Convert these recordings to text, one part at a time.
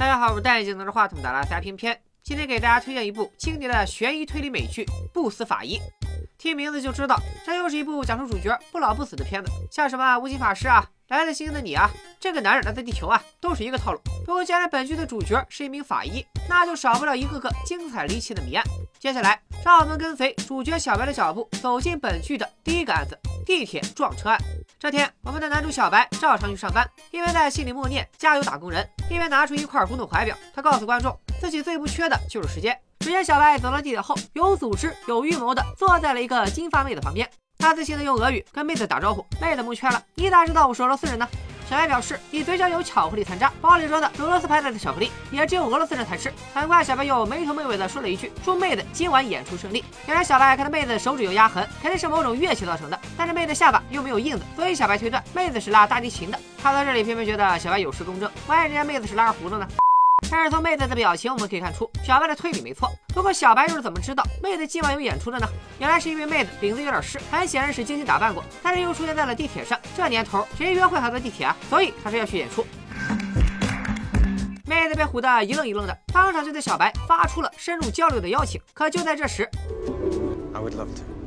大家好，我是戴眼镜拿着话筒的拉塞偏偏，今天给大家推荐一部经典的悬疑推理美剧《不死法医》。听名字就知道，这又是一部讲述主角不老不死的片子，像什么无极法师啊。来自星星的你啊，这个男人来自地球啊，都是一个套路。不过既然本剧的主角是一名法医，那就少不了一个个精彩离奇的谜案。接下来，让我们跟随主角小白的脚步，走进本剧的第一个案子——地铁撞车案。这天，我们的男主小白照常去上班，一边在心里默念“加油，打工人”，一边拿出一块古董怀表。他告诉观众，自己最不缺的就是时间。只见小白走到地铁后，有组织、有预谋的坐在了一个金发妹的旁边。他自信的用俄语跟妹子打招呼，妹子蒙圈了。你咋知道我是俄罗斯人呢？小白表示，你嘴角有巧克力残渣，包里装的俄罗斯牌子的巧克力，也只有俄罗斯人才吃。很快，小白又没头没尾的说了一句，祝妹子今晚演出顺利。原来小白看到妹子手指有压痕，肯定是某种乐器造成的，但是妹子下巴又没有印子，所以小白推断妹子是拉大提琴的。看到这里，偏偏觉得小白有失公正，万一人家妹子是拉二胡的呢？但是从妹子的表情，我们可以看出小白的推理没错。不过小白又是怎么知道妹子今晚有演出的呢？原来是因为妹子领子有点湿，很显然是精心打扮过，但是又出现在了地铁上。这年头谁约会还坐地铁啊？所以他说要去演出。妹子被唬得一愣一愣的，当场就对小白发出了深入交流的邀请。可就在这时。你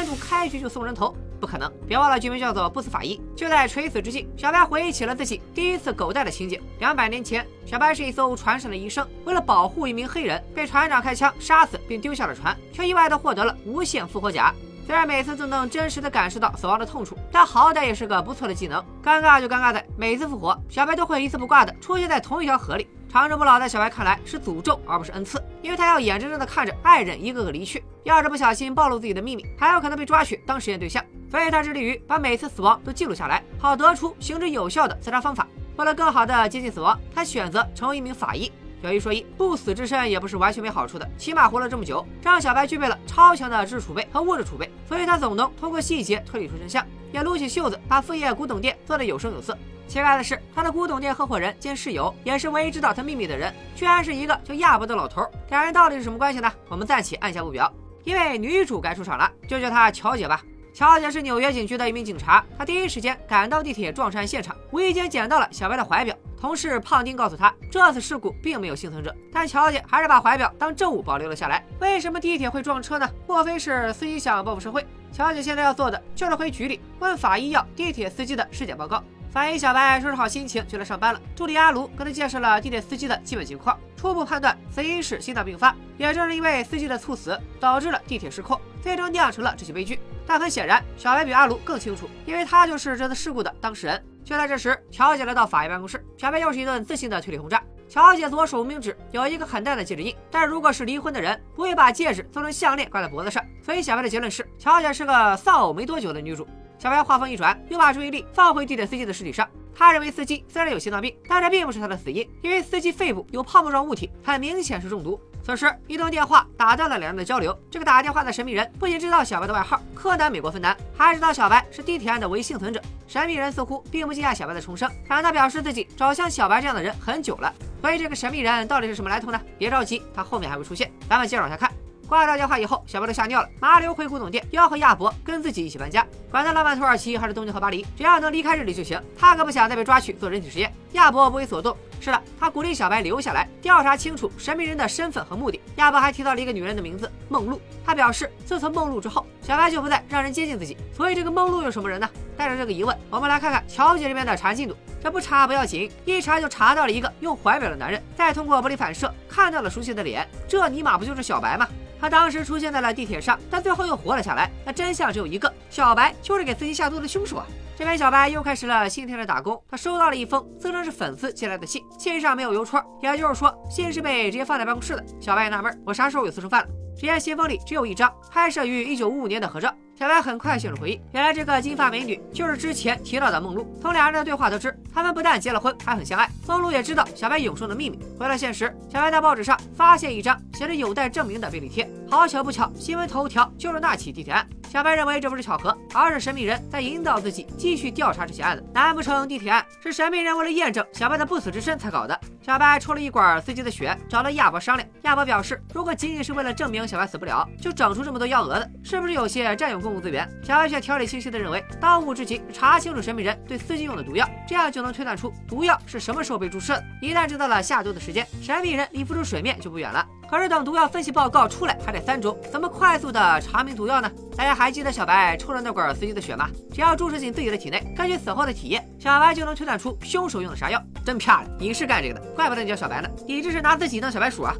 男主开局就送人头，不可能！别忘了剧名叫做《不死法医》。就在垂死之际，小白回忆起了自己第一次狗带的情景。两百年前，小白是一艘船上的医生，为了保护一名黑人，被船长开枪杀死，并丢下了船，却意外的获得了无限复活甲。虽然每次都能真实的感受到死亡的痛楚，但好歹也是个不错的技能。尴尬就尴尬在每次复活，小白都会一丝不挂的出现在同一条河里。长生不老在小白看来是诅咒而不是恩赐，因为他要眼睁睁的看着爱人一个个离去，要是不小心暴露自己的秘密，还有可能被抓去当实验对象。所以他致力于把每次死亡都记录下来，好得出行之有效的自杀方法。为了更好的接近死亡，他选择成为一名法医。有一说一，不死之身也不是完全没好处的，起码活了这么久，让小白具备了超强的知识储备和物质储备，所以他总能通过细节推理出真相，也撸起袖子把副业古董店做得有声有色。奇怪的是，他的古董店合伙人兼室友，也是唯一知道他秘密的人，居然是一个叫亚伯的老头。两人到底是什么关系呢？我们暂且按下不表。因为女主该出场了，就叫她乔姐吧。乔姐是纽约警局的一名警察，她第一时间赶到地铁撞车现场，无意间捡到了小白的怀表。同事胖丁告诉她，这次事故并没有幸存者，但乔姐还是把怀表当证物保留了下来。为什么地铁会撞车呢？莫非是司机想报复社会？乔姐现在要做的就是回局里问法医要地铁司机的尸检报告。法医小白收拾好心情就来上班了。助理阿卢跟他介绍了地铁司机的基本情况，初步判断死因是心脏病发。也正是因为司机的猝死，导致了地铁失控，最终酿成了这起悲剧。但很显然，小白比阿卢更清楚，因为他就是这次事故的当事人。就在这时，乔姐来到法医办公室，小白又是一顿自信的推理轰炸。乔姐左手无名指有一个很淡的戒指印，但如果是离婚的人，不会把戒指做成项链挂在脖子上。所以小白的结论是，乔姐是个丧偶没多久的女主。小白话锋一转，又把注意力放回地铁司机的尸体上。他认为司机虽然有心脏病，但这并不是他的死因，因为司机肺部有泡沫状物体，很明显是中毒。此时，一通电话打断了两人的交流。这个打电话的神秘人不仅知道小白的外号“柯南美国分男”，还知道小白是地铁案的唯一幸存者。神秘人似乎并不惊讶小白的重生，反而他表示自己找像小白这样的人很久了。所以，这个神秘人到底是什么来头呢？别着急，他后面还会出现。咱们接着往下看。挂掉电话以后，小白都吓尿了，麻溜回古董店，要和亚伯跟自己一起搬家。管他老板土耳其还是东京和巴黎，只要能离开这里就行。他可不想再被抓去做人体实验。亚伯不为所动。是的，他鼓励小白留下来调查清楚神秘人的身份和目的。亚伯还提到了一个女人的名字梦露。他表示，自从梦露之后，小白就不再让人接近自己。所以这个梦露又什么人呢？带着这个疑问，我们来看看乔姐这边的查进度。这不查不要紧，一查就查到了一个用怀表的男人，再通过玻璃反射看到了熟悉的脸。这尼玛不就是小白吗？他当时出现在了地铁上，但最后又活了下来。那真相只有一个：小白就是给自己下毒的凶手啊！这边小白又开始了新天的打工。他收到了一封自称是粉丝寄来的信，信上没有邮戳，也就是说信是被直接放在办公室的。小白也纳闷，我啥时候有私生饭了？只见信封里只有一张拍摄于1955年的合照。小白很快陷入回忆，原来这个金发美女就是之前提到的梦露。从两人的对话得知，他们不但结了婚，还很相爱。梦露也知道小白永生的秘密。回到现实，小白在报纸上发现一张写着“有待证明”的便利贴。好巧不巧，新闻头条就是那起地铁案。小白认为这不是巧合，而是神秘人在引导自己继续调查这起案子。难不成地铁案是神秘人为了验证小白的不死之身才搞的？小白抽了一管司机的血，找了亚伯商量。亚伯表示，如果仅仅是为了证明小白死不了，就整出这么多幺蛾子，是不是有些占用公共资源？小白却条理清晰地认为，当务之急查清楚神秘人对司机用的毒药，这样就能推断出毒药是什么时候被注射的。一旦知道了下毒的时间，神秘人离浮出水面就不远了。可是等毒药分析报告出来还得三周，怎么快速的查明毒药呢？大家还记得小白抽了那管司机的血吗？只要注射进自己的体内，根据死后的体液，小白就能推断出凶手用的啥药。真漂亮，你是干这个的，怪不得你叫小白呢，你这是拿自己当小白鼠啊！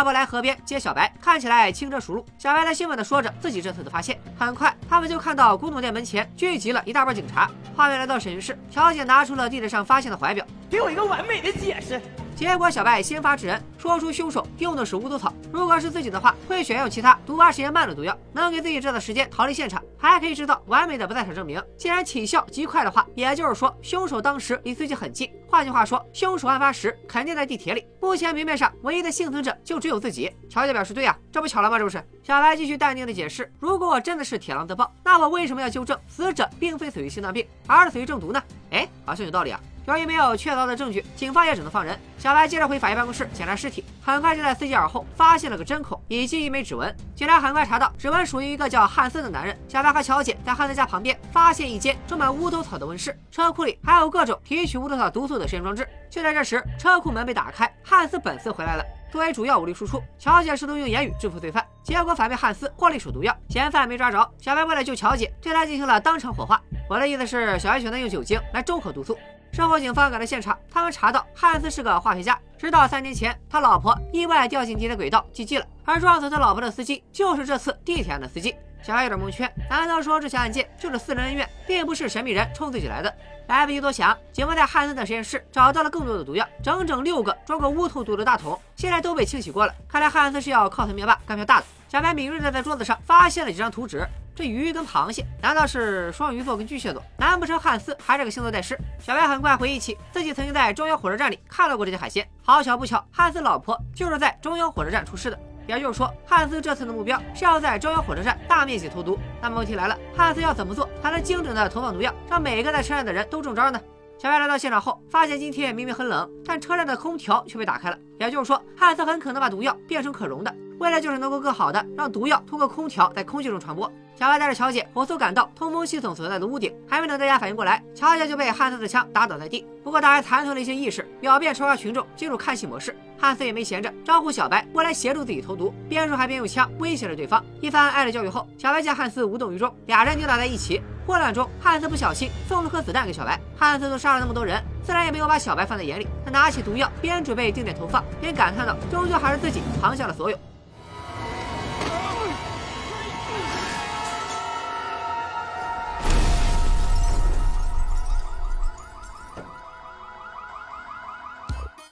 亚伯来河边接小白，看起来轻车熟路。小白在兴奋的说着自己这次的发现。很快，他们就看到古董店门前聚集了一大波警察。画面来到审讯室，乔姐拿出了地址上发现的怀表，给我一个完美的解释。结果小白先发制人，说出凶手用的是巫毒草。如果是自己的话，会选用其他毒发时间慢的毒药，能给自己制造时间逃离现场，还可以制造完美的不在场证明。既然起效极快的话，也就是说凶手当时离自己很近。换句话说，凶手案发时肯定在地铁里。目前明面上唯一的幸存者就只有自己。乔姐表示：“对呀，这不巧了吗？这不是。”小白继续淡定的解释：“如果我真的是铁狼得报，那我为什么要纠正死者并非死于心脏病，而是死于中毒呢？哎，好像有道理啊。”由于没有确凿的证据，警方也只能放人。小白接着回法医办公室检查尸体，很快就在司机耳后发现了个针孔以及一枚指纹。警察很快查到，指纹属于一个叫汉森的男人。小白和乔姐在汉森家旁边发现一间种满乌头草的温室，车库里还有各种提取乌头草毒素的实验装置。就在这时，车库门被打开，汉斯本色回来了。作为主要武力输出，乔姐试图用言语制服罪犯，结果反被汉斯获利手毒药，嫌犯没抓着。小白为了救乔姐，对他进行了当场火化。我的意思是，小白选择用酒精来中和毒素。之后，警方赶到现场，他们查到汉斯是个化学家，直到三年前他老婆意外掉进地铁轨道寂寂了，而撞死他老婆的司机就是这次地铁案的司机。小白有点蒙圈，难道说这起案件就是私人恩怨，并不是神秘人冲自己来的？来不及多想，警方在汉森的实验室找到了更多的毒药，整整六个装过乌头毒的大桶，现在都被清洗过了。看来汉森是要靠他灭霸干票大的。小白敏锐地在桌子上发现了几张图纸。这鱼跟螃蟹，难道是双鱼座跟巨蟹座？难不成汉斯还是个星座代师？小白很快回忆起自己曾经在中央火车站里看到过这些海鲜。好巧不巧，汉斯老婆就是在中央火车站出事的。也就是说，汉斯这次的目标是要在中央火车站大面积投毒。那么问题来了，汉斯要怎么做才能精准的投放毒药，让每个在车站的人都中招呢？小白来到现场后，发现今天明明很冷，但车站的空调却被打开了。也就是说，汉斯很可能把毒药变成可溶的。为了就是能够更好的让毒药通过空调在空气中传播，小白带着乔姐火速赶到通风系统所在的屋顶，还没等大家反应过来，乔姐就被汉斯的枪打倒在地。不过他还残存了一些意识，秒变超杀群众进入看戏模式。汉斯也没闲着，招呼小白过来协助自己投毒，边说还边用枪威胁着对方。一番爱的教育后，小白见汉斯无动于衷，俩人扭打在一起。混乱中，汉斯不小心送了颗子弹给小白。汉斯都杀了那么多人，自然也没有把小白放在眼里，他拿起毒药，边准备定点投放，边感叹道：“终究还是自己扛下了所有。”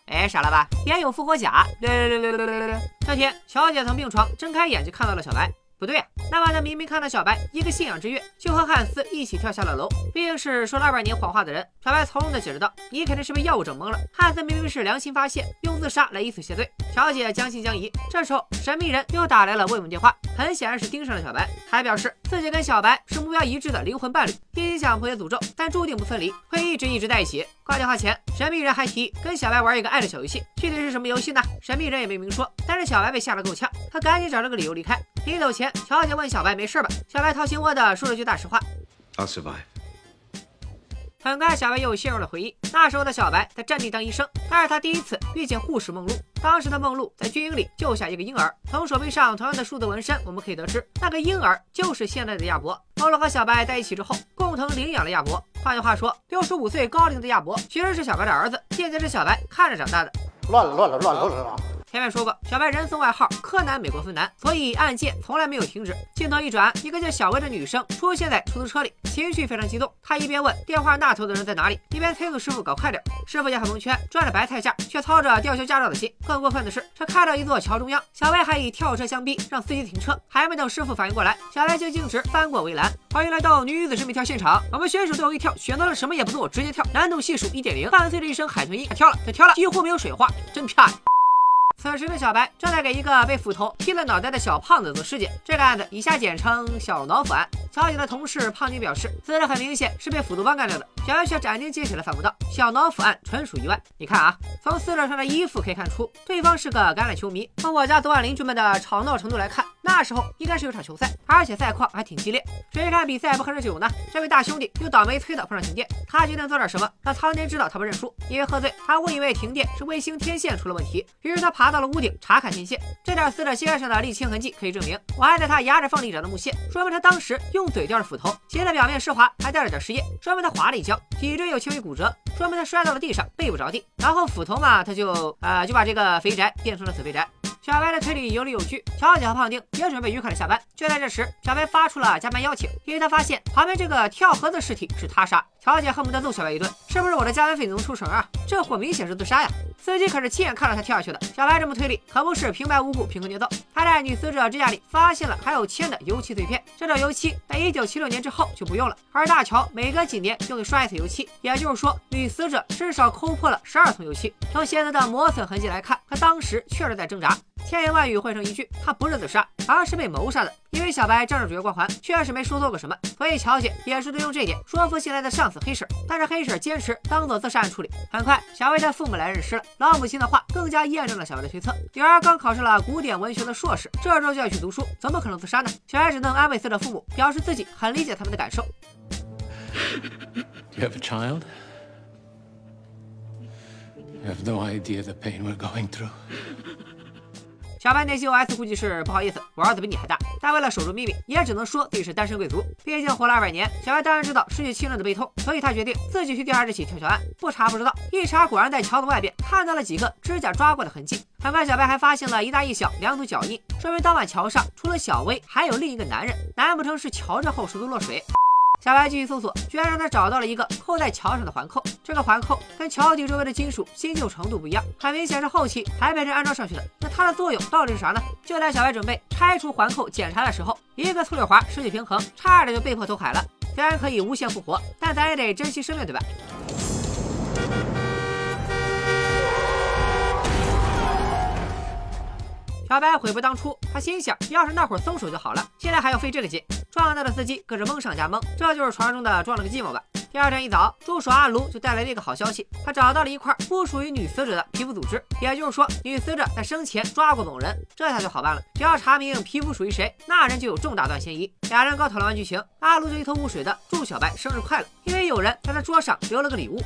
哎，傻了吧？别有复活甲！六六六六六六六。这天，乔姐从病床睁开眼，就看到了小白。不对啊，那晚他明明看到小白一个信仰之跃，就和汉斯一起跳下了楼。毕竟是说了二百年谎话的人，小白从容的解释道：“你肯定是被药物整懵了。汉斯明明是良心发现，用自杀来以此谢罪。”乔姐将信将疑。这时候，神秘人又打来了慰问电话，很显然是盯上了小白。还表示自己跟小白是目标一致的灵魂伴侣，一心想破解诅咒，但注定不分离，会一直一直在一起。挂电话前，神秘人还提议跟小白玩一个爱的小游戏，具体是什么游戏呢？神秘人也没明说。但是小白被吓得够呛，他赶紧找了个理由离开。临走前，乔姐问小白没事吧？小白掏心窝的说了句大实话：“I'll survive。”很快，小白又陷入了回忆。那时候的小白在战地当医生，那是他第一次遇见护士梦露。当时的梦露在军营里救下一个婴儿，从手臂上同样的数字纹身，我们可以得知，那个婴儿就是现在的亚伯。梦露和小白在一起之后，共同领养了亚伯。换句话说，六十五岁高龄的亚伯其实是小白的儿子，现在是小白看着长大的。乱了，乱了，乱了，乱了！前面说过，小白人送外号“柯南美国孙楠”，所以案件从来没有停止。镜头一转，一个叫小薇的女生出现在出租车里，情绪非常激动。她一边问电话那头的人在哪里，一边催促师傅搞快点。师傅也很蒙圈，赚着白菜价，却操着吊销驾照的心。更过分的是，车开到一座桥中央，小薇还以跳车相逼，让司机停车。还没等师傅反应过来，小白就径直翻过围栏。欢迎来到女子生命跳现场，我们选手最后一跳选择了什么也不做，直接跳，难度系数一点零，伴随着一声海豚音，跳了，他跳了，几乎没有水花，真漂亮。此时的小白正在给一个被斧头劈了脑袋的小胖子做尸检，这个案子以下简称小脑斧案。小姐的同事胖妮表示，死者很明显是被斧头帮干掉的。小白却斩钉截铁的反驳道：“小脑腐案纯属意外。你看啊，从死者穿的衣服可以看出，对方是个橄榄球迷。从我家昨晚邻居们的吵闹程度来看，那时候应该是有场球赛，而且赛况还挺激烈。谁看比赛不喝着酒呢？这位大兄弟又倒霉催的碰上停电，他决定做点什么，让苍天知道他不认输。因为喝醉，他误以为停电是卫星天线出了问题，于是他爬到了屋顶查看天线。这点死者膝盖上的沥青痕迹可以证明，我还在他压着放地上的木屑，说明他当时用嘴叼着斧头，鞋的表面湿滑，还带了点湿液，说明他滑了一跤，脊椎有轻微骨折，说明他摔到了地上，背不着地。然后斧头嘛，他就啊就把这个肥宅变成了死肥宅。小白的推理有理有据，乔小姐和胖丁也准备愉快的下班。就在这时，小白发出了加班邀请，因为他发现旁边这个跳河的尸体是他杀。乔小姐恨不得揍小白一顿，是不是我的加班费能出成啊？这货明显是自杀呀！司机可是亲眼看到他跳下去的。小白这么推理，可不是平白无故凭空捏造。他在女死者指甲里发现了含有铅的油漆碎片，这种油漆在一九七六年之后就不用了，而大乔每隔几年就会刷一次油漆，也就是说，女死者至少抠破了十二层油漆。从鞋子的磨损痕迹来看，她当时确实在挣扎。千言万语汇成一句，他不是自杀，而是被谋杀的。因为小白仗着主角光环，确实没说错过什么，所以乔姐也是利用这点说服新来的上司黑婶。但是黑婶坚持当做自杀案处理。很快，小薇的父母来认尸了，老母亲的话更加验证了小白的推测。女儿刚考上了古典文学的硕士，这周就要去读书，怎么可能自杀呢？小白只能安慰死者父母，表示自己很理解他们的感受。You have a child. Have no idea the pain we're going through. 小白内心 OS 估计是不好意思，我儿子比你还大，但为了守住秘密，也只能说自己是单身贵族。毕竟活了二百年，小白当然知道失去亲人的悲痛，所以他决定自己去调查这起跳桥案。不查不知道，一查果然在桥的外边看到了几个指甲抓过的痕迹。很快，小白还发现了一大一小两组脚印，说明当晚桥上除了小薇，还有另一个男人。难不成是桥之后失足落水？小白继续搜索，居然让他找到了一个扣在桥上的环扣。这个环扣跟桥底周围的金属新旧程度不一样，很明显是后期才被人安装上去的。那它的作用到底是啥呢？就在小白准备拆除环扣检查的时候，一个粗溜滑失去平衡，差点就被迫投海了。虽然可以无限复活，但咱也得珍惜生命，对吧？小白悔不当初，他心想，要是那会儿松手就好了，现在还要费这个劲。撞到的司机更是蒙上加蒙，这就是传说中的撞了个寂寞吧。第二天一早，助手阿卢就带来了一个好消息，他找到了一块不属于女死者的皮肤组织，也就是说，女死者在生前抓过某人，这下就好办了。只要查明皮肤属于谁，那人就有重大断嫌疑。俩人刚讨论完剧情，阿卢就一头雾水的祝小白生日快乐，因为有人在他桌上留了个礼物。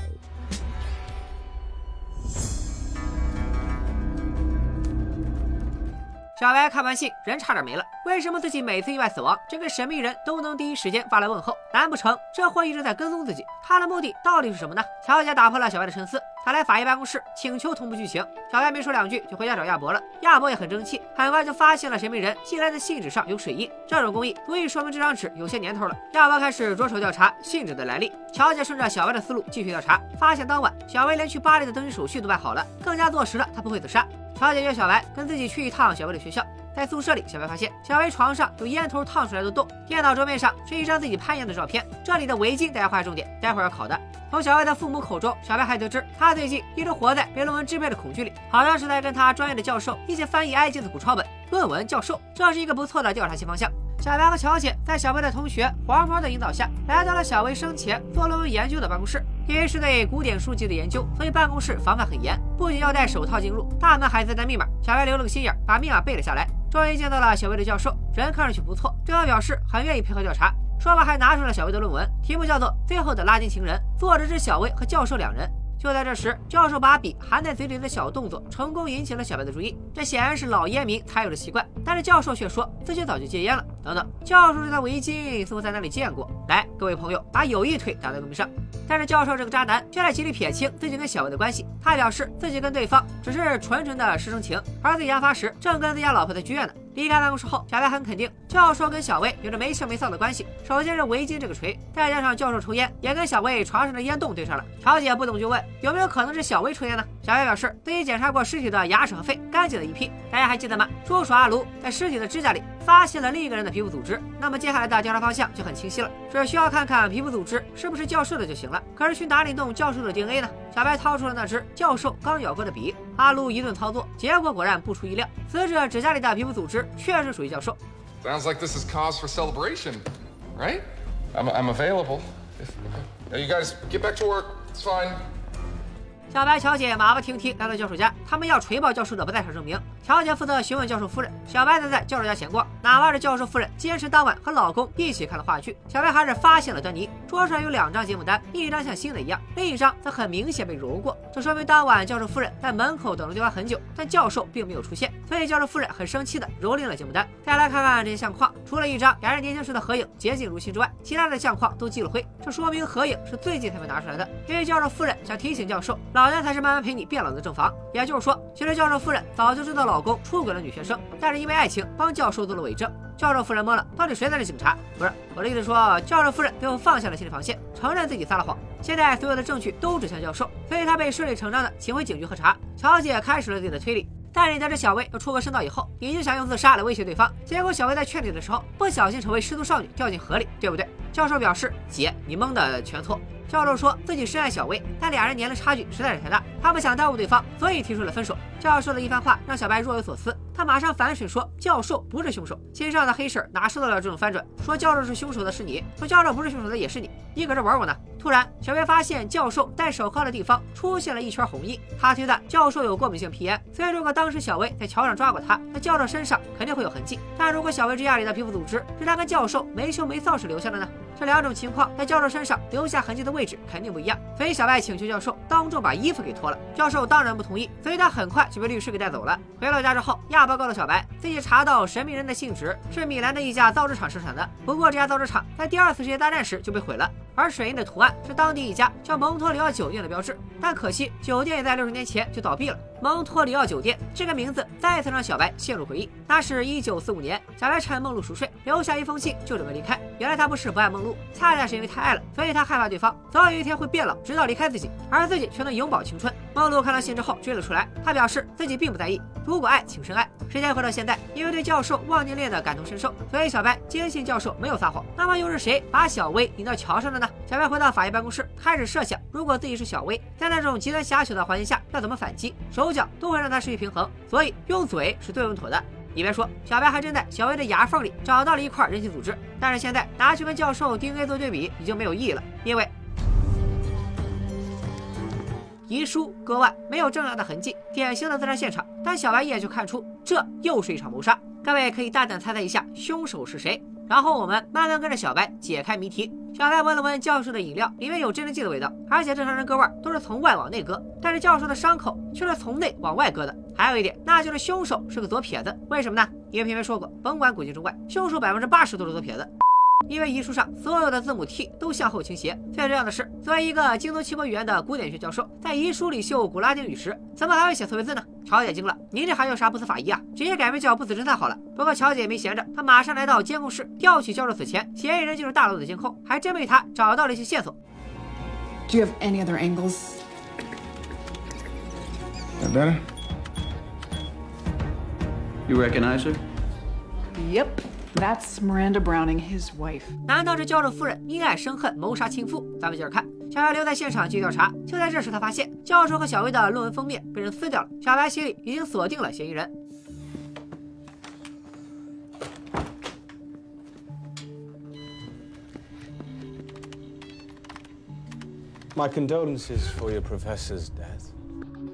小白看完信，人差点没了。为什么自己每次意外死亡，这个神秘人都能第一时间发来问候？难不成这货一直在跟踪自己？他的目的到底是什么呢？乔姐打破了小白的沉思，他来法医办公室请求同步剧情。小白没说两句就回家找亚伯了。亚伯也很争气，很快就发现了神秘人寄来的信纸上有水印，这种工艺足以说明这张纸有些年头了。亚伯开始着手调查信纸的来历。乔姐顺着小白的思路继续调查，发现当晚小薇连去巴黎的登记手续都办好了，更加坐实了他不会自杀。乔姐约小白跟自己去一趟小白的学校，在宿舍里，小白发现小薇床上有烟头烫出来的洞，电脑桌面上是一张自己攀岩的照片，这里的围巾大家划重点，待会儿要考的。从小薇的父母口中，小白还得知他最近一直活在被论文支配的恐惧里，好像是在跟他专业的教授一起翻译埃及的古抄本。论文教授，这是一个不错的调查新方向。小白和乔姐在小白的同学黄毛的引导下，来到了小薇生前做论文研究的办公室。因为是对古典书籍的研究，所以办公室防范很严，不仅要戴手套进入，大门还自带密码。小白留了个心眼，把密码背了下来。终于见到了小薇的教授，人看上去不错，对方表示很愿意配合调查。说完还拿出了小薇的论文，题目叫做《最后的拉丁情人》，作者是小薇和教授两人。就在这时，教授把笔含在嘴里的小动作成功引起了小白的注意。这显然是老烟民才有的习惯，但是教授却说自己早就戒烟了。等等，教授这条围巾似乎在哪里见过。来，各位朋友，把友谊腿打在公屏上。但是教授这个渣男却在极力撇清自己跟小白的关系，他表示自己跟对方只是纯纯的师生情，而自己案发时正跟自家老婆在剧院呢。离开办公室后，小白很肯定教授跟小薇有着没羞没臊的关系。首先是围巾这个锤，再加上教授抽烟，也跟小薇床上的烟洞对上了。乔姐不懂就问有没有可能是小薇抽烟呢？小白表示自己检查过尸体的牙齿和肺，干净的一批。大家还记得吗？叔叔阿卢在尸体的指甲里发现了另一个人的皮肤组织，那么接下来的调查方向就很清晰了，只需要看看皮肤组织是不是教授的就行了。可是去哪里弄教授的 DNA 呢？小白掏出了那只教授刚咬过的笔，阿卢一顿操作，结果果然不出意料，死者指甲里的皮肤组织确实属于教授。Sounds like this is cause for celebration, right? I'm, I'm available. Now you guys get back to work. It's fine. 小白、小姐马不停蹄来到教授家，他们要锤爆教授的不在场证明。乔姐负责询问教授夫人，小白则在教授家闲逛。哪怕是教授夫人坚持当晚和老公一起看了话剧，小白还是发现了端倪。桌上有两张节目单，一张像新的一样，另一张则很明显被揉过。这说明当晚教授夫人在门口等了对方很久，但教授并没有出现，所以教授夫人很生气的蹂躏了节目单。再来看看这些相框，除了一张两人年轻时的合影洁净如新之外，其他的相框都积了灰，这说明合影是最近才被拿出来的。因为教授夫人想提醒教授，老娘才是慢慢陪你变老的正房。也就是说，其实教授夫人早就知道老公出轨了女学生，但是因为爱情帮教授做了伪证。教授夫人懵了，到底谁才是警察？不是我的意思，说教授夫人最后放下了心理防线，承认自己撒了谎。现在所有的证据都指向教授，所以他被顺理成章的请回警局喝茶。乔姐开始了自己的推理。在你得知小薇要出国深造以后，已经想用自杀来威胁对方，结果小薇在劝你的时候不小心成为失足少女掉进河里，对不对？教授表示：姐，你蒙的全错。教授说自己深爱小薇，但俩人年龄差距实在是太大，他不想耽误对方，所以提出了分手。教授的一番话让小白若有所思，他马上反水说教授不是凶手。心上的黑婶哪受得了这种翻转？说教授是凶手的是你，说教授不是凶手的也是你，你搁这玩我呢？突然，小白发现教授戴手铐的地方出现了一圈红印，他推断教授有过敏性皮炎，所以如果当时小薇在桥上抓过他，那教授身上肯定会有痕迹。但如果小薇指甲里的皮肤组织是他跟教授没羞没臊时留下的呢？这两种情况在教授身上留下痕迹的位置肯定不一样，所以小白请求教授当众把衣服给脱了。教授当然不同意，所以他很快就被律师给带走了。回到家之后，亚伯告诉小白自己查到神秘人的信纸是米兰的一家造纸厂生产的，不过这家造纸厂在第二次世界大战时就被毁了。而水印的图案是当地一家叫蒙托里奥酒店的标志，但可惜酒店也在六十年前就倒闭了。蒙托里奥酒店这个名字再次让小白陷入回忆。那是一九四五年，小白趁梦露熟睡，留下一封信就准备离开。原来他不是不爱梦露，恰恰是因为太爱了，所以他害怕对方早有一天会变老，直到离开自己，而自己却能永葆青春。梦露看到信之后追了出来，他表示自己并不在意，如果爱，请深爱。时间回到现在，因为对教授忘年恋的感同身受，所以小白坚信教授没有撒谎。那么又是谁把小薇引到桥上的呢？小白回到法医办公室，开始设想，如果自己是小薇，在那种极端狭小的环境下要怎么反击，手脚都会让他失去平衡，所以用嘴是最稳妥的。你别说，小白还真在小薇的牙缝里找到了一块人体组织，但是现在拿去跟教授 DNA 做对比已经没有意义了，因为。遗书割腕，没有重要的痕迹，典型的自杀现场。但小白一眼就看出，这又是一场谋杀。各位可以大胆猜猜一下，凶手是谁？然后我们慢慢跟着小白解开谜题。小白闻了闻教授的饮料，里面有镇定剂的味道，而且正常人割腕都是从外往内割，但是教授的伤口却是从内往外割的。还有一点，那就是凶手是个左撇子。为什么呢？因为偏偏说过，甭管古今中外，凶手百分之八十都是左撇子。因为遗书上所有的字母 T 都向后倾斜。最重要的是，作为一个精通七国语言的古典学教授，在遗书里秀古拉丁语时，怎么还会写错别字呢？乔姐惊了，您这还叫啥不死法医啊？直接改名叫不死侦探好了。不过乔姐也没闲着，她马上来到监控室，调取教授死前嫌疑人进入大楼的监控，还真被他找到了一些线索。Do you have any other angles? That better? You recognize her? Yep. That's Miranda Browning, his wife. 难道这教授夫人因爱生恨谋杀亲夫？咱们接着看。小白留在现场继续调查。就在这时，他发现教授和小薇的论文封面被人撕掉了。小白心里已经锁定了嫌疑人。My condolences for your professor's death.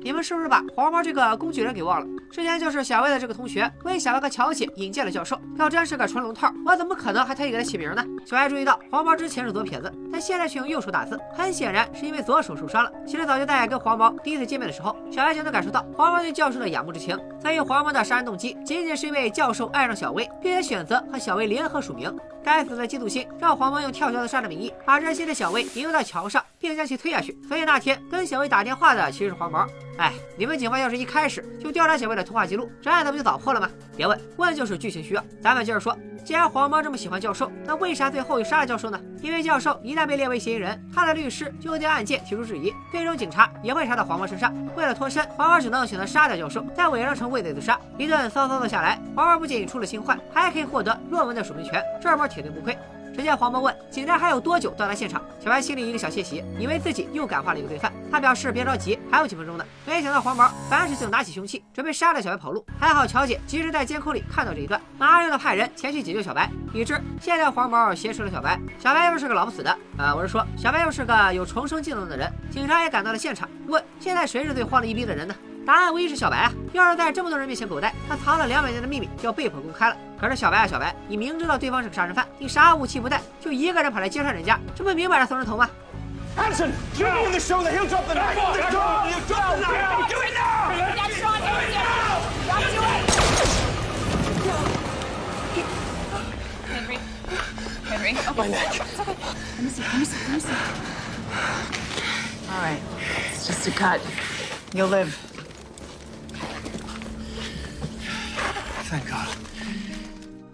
你们是不是把黄毛这个工具人给忘了？之前就是小薇的这个同学为小白和乔姐引荐了教授，要真是个纯龙套，我怎么可能还特意给他起名呢？小白注意到黄毛之前是左撇子，但现在却用右手打字，很显然是因为左手受伤了。其实早就在跟黄毛第一次见面的时候，小白就能感受到黄毛对教授的仰慕之情。至于黄毛的杀人动机仅仅是因为教授爱上小薇，并且选择和小薇联合署名。该死的嫉妒心让黄毛用跳桥自杀的名义把热心的小薇引诱到桥上，并将其推下去。所以那天跟小薇打电话的其实是黄毛。哎，你们警方要是一开始就调查小薇的通话记录，这案子不就早破了吗？别问，问就是剧情需要。咱们接着说，既然黄毛这么喜欢教授，那为啥最后又杀了教授呢？因为教授一旦被列为嫌疑人，他的律师就会对案件提出质疑，最终警察也会查到黄毛身上。为了脱身，黄毛只能选择杀掉教授，再伪装成畏罪自杀。一顿骚操作下来，黄毛不仅出了新坏，还可以获得论文的署名权，这波铁定不亏。只见黄毛问警察还有多久到达现场，小白心里一个小窃喜，以为自己又感化了一个罪犯。他表示别着急，还有几分钟呢。没想到黄毛反手就拿起凶器，准备杀了小白跑路。还好乔姐及时在监控里看到这一段，马上就派人前去解救小白。已知现在黄毛挟持了小白，小白又是个老不死的，呃，我是说小白又是个有重生技能的人。警察也赶到了现场，问现在谁是最慌了一逼的人呢？答案无疑是小白啊！要是在这么多人面前狗带，他藏了两百年的秘密就要被迫公开了。可是小白啊，小白，你明知道对方是个杀人犯，你啥武器不带，就一个人跑来揭穿人家，这不明摆着送人头吗？Hanson, you mean the show that he'll drop the knife? Drop, drop the knife! Do it now! That's Sean Hanson! Drop to it! Henry, Henry, okay. My neck. Let me see, let me see, let me see. All right, it's just a cut. You'll live. Thank God.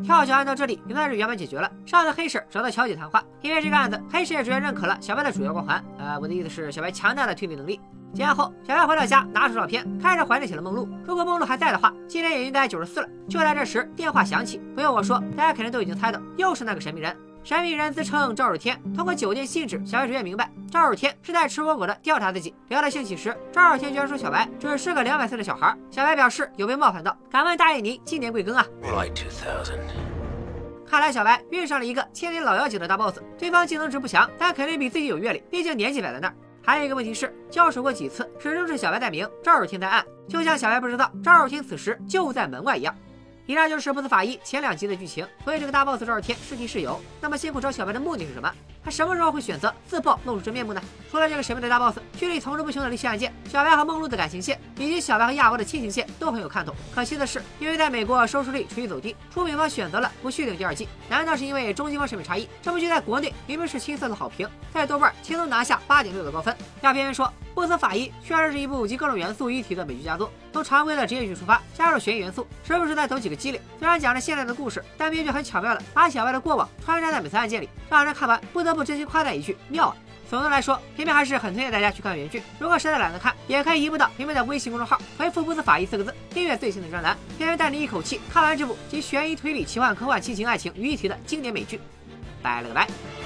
跳桥案到这里也算是圆满解决了。上次黑婶找到乔姐谈话，因为这个案子，黑婶也逐渐认可了小白的主要光环。呃，我的意思是小白强大的推理能力。结案后，小白回到家，拿出照片，开始怀念起了梦露。如果梦露还在的话，今年也应该九十四了。就在这时，电话响起，不用我说，大家肯定都已经猜到，又是那个神秘人。神秘人自称赵日天，通过酒店信纸，小白逐渐明白，赵日天是在赤果果的调查自己。聊得兴起时，赵日天居然说小白只是个两百岁的小孩。小白表示有被冒犯到，敢问大爷您今年贵庚啊？看来小白遇上了一个千年老妖精的大 boss，对方技能值不强，但肯定比自己有阅历，毕竟年纪摆在那儿。还有一个问题是，交手过几次，始终是小白在明，赵日天在暗，就像小白不知道赵日天此时就在门外一样。以上就是不死法医前两集的剧情，所以这个大 boss 赵日天是敌是友？那么辛苦找小白的目的是什么？他什么时候会选择自爆露出真面目呢？除了这个神秘的大 boss，剧里层出不穷的离奇案件，小白和梦露的感情线，以及小白和亚伯的亲情线都很有看头。可惜的是，因为在美国收视率处于走低，出品方选择了不续订第二季。难道是因为中西方审美差异？这部剧在国内明明是青涩的好评，在豆瓣轻松拿下八点六的高分。要偏偏说。不死法医确实是一部集各种元素一体的美剧佳作。从常规的职业剧出发，加入悬疑元素，时不时再走几个机灵。虽然讲着现代的故事，但编剧很巧妙的把小白的过往穿插在每次案件里，让人看完不得不真心夸赞一句妙啊！总的来说，偏偏还是很推荐大家去看原剧。如果实在懒得看，也可以移步到偏偏的微信公众号，回复“不死法医”四个字，订阅最新的专栏，偏偏带你一口气看完这部集悬疑推理、奇幻、科幻、亲情、爱情于一体的经典美剧。拜了个拜。